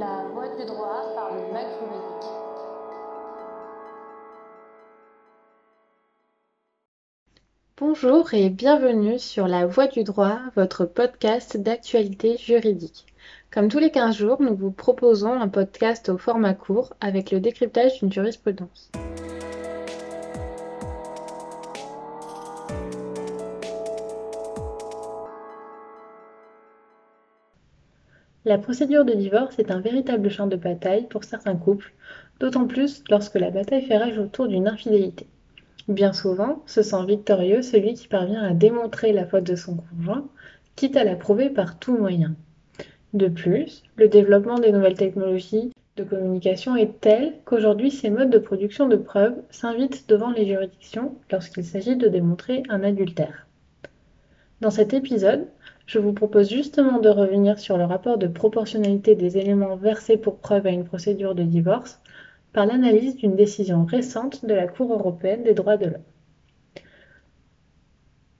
la voie du droit par le. Bonjour et bienvenue sur La Voie du droit, votre podcast d'actualité juridique. Comme tous les 15 jours, nous vous proposons un podcast au format court avec le décryptage d'une jurisprudence. La procédure de divorce est un véritable champ de bataille pour certains couples, d'autant plus lorsque la bataille fait rage autour d'une infidélité. Bien souvent, se sent victorieux celui qui parvient à démontrer la faute de son conjoint, quitte à la prouver par tout moyen. De plus, le développement des nouvelles technologies de communication est tel qu'aujourd'hui ces modes de production de preuves s'invitent devant les juridictions lorsqu'il s'agit de démontrer un adultère. Dans cet épisode, je vous propose justement de revenir sur le rapport de proportionnalité des éléments versés pour preuve à une procédure de divorce par l'analyse d'une décision récente de la Cour européenne des droits de l'homme.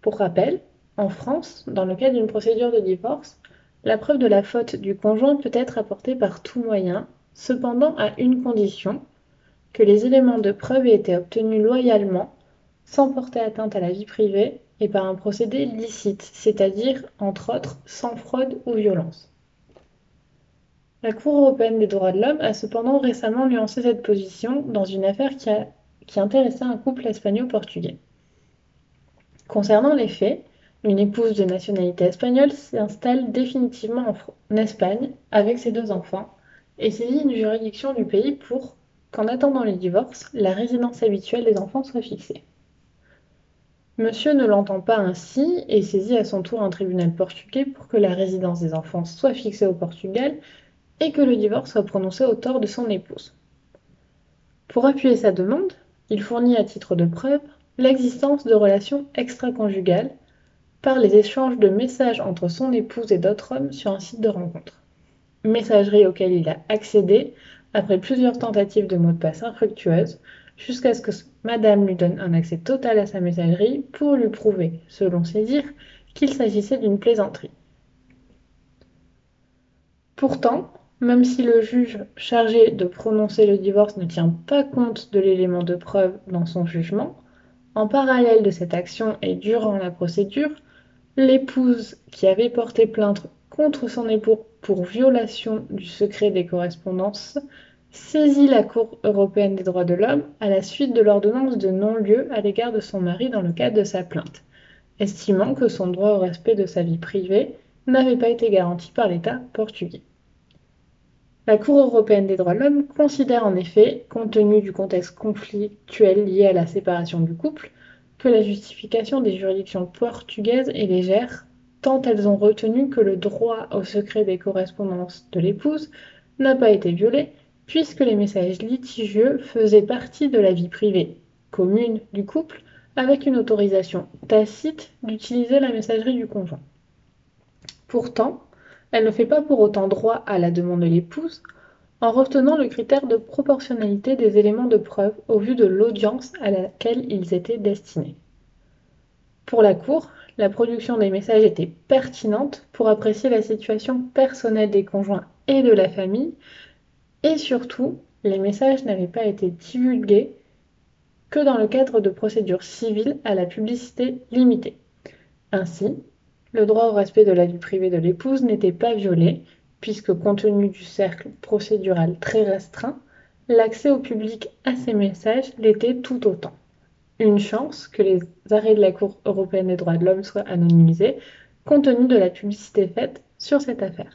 Pour rappel, en France, dans le cas d'une procédure de divorce, la preuve de la faute du conjoint peut être apportée par tout moyen, cependant à une condition, que les éléments de preuve aient été obtenus loyalement, sans porter atteinte à la vie privée et par un procédé licite, c'est-à-dire, entre autres, sans fraude ou violence. La Cour européenne des droits de l'homme a cependant récemment nuancé cette position dans une affaire qui, intéressait un couple espagnol-portugais. Concernant les faits, une épouse de nationalité espagnole s'installe définitivement en Espagne avec ses deux enfants et saisit une juridiction du pays pour qu'en attendant le divorce, la résidence habituelle des enfants soit fixée. Monsieur ne l'entend pas ainsi et saisit à son tour un tribunal portugais pour que la résidence des enfants soit fixée au Portugal et que le divorce soit prononcé au tort de son épouse. Pour appuyer sa demande, il fournit à titre de preuve l'existence de relations extra-conjugales par les échanges de messages entre son épouse et d'autres hommes sur un site de rencontre. Messagerie auquel il a accédé après plusieurs tentatives de mots de passe infructueuses, jusqu'à ce que madame lui donne un accès total à sa messagerie pour lui prouver, selon ses dires, qu'il s'agissait d'une plaisanterie. Pourtant, même si le juge chargé de prononcer le divorce ne tient pas compte de l'élément de preuve dans son jugement, en parallèle de cette action et durant la procédure, l'épouse qui avait porté plainte contre son époux pour violation du secret des correspondances saisit la Cour européenne des droits de l'homme à la suite de l'ordonnance de non-lieu à l'égard de son mari dans le cadre de sa plainte, estimant que son droit au respect de sa vie privée n'avait pas été garanti par l'État portugais. La Cour européenne des droits de l'homme considère en effet, compte tenu du contexte conflictuel lié à la séparation du couple, que la justification des juridictions portugaises est légère, tant elles ont retenu que le droit au secret des correspondances de l'épouse n'a pas été violé puisque les messages litigieux faisaient partie de la vie privée commune du couple avec une autorisation tacite d'utiliser la messagerie du conjoint. Pourtant, elle ne fait pas pour autant droit à la demande de l'épouse en retenant le critère de proportionnalité des éléments de preuve au vu de l'audience à laquelle ils étaient destinés. Pour la Cour, la production des messages était pertinente pour apprécier la situation personnelle des conjoints et de la famille et surtout, les messages n'avaient pas été divulgués que dans le cadre de procédures civiles à la publicité limitée. Ainsi, le droit au respect de la vie privée de l'épouse n'était pas violé, puisque compte tenu du cercle procédural très restreint, l'accès au public à ces messages l'était tout autant. Une chance que les arrêts de la Cour européenne des droits de l'homme soient anonymisés, compte tenu de la publicité faite sur cette affaire.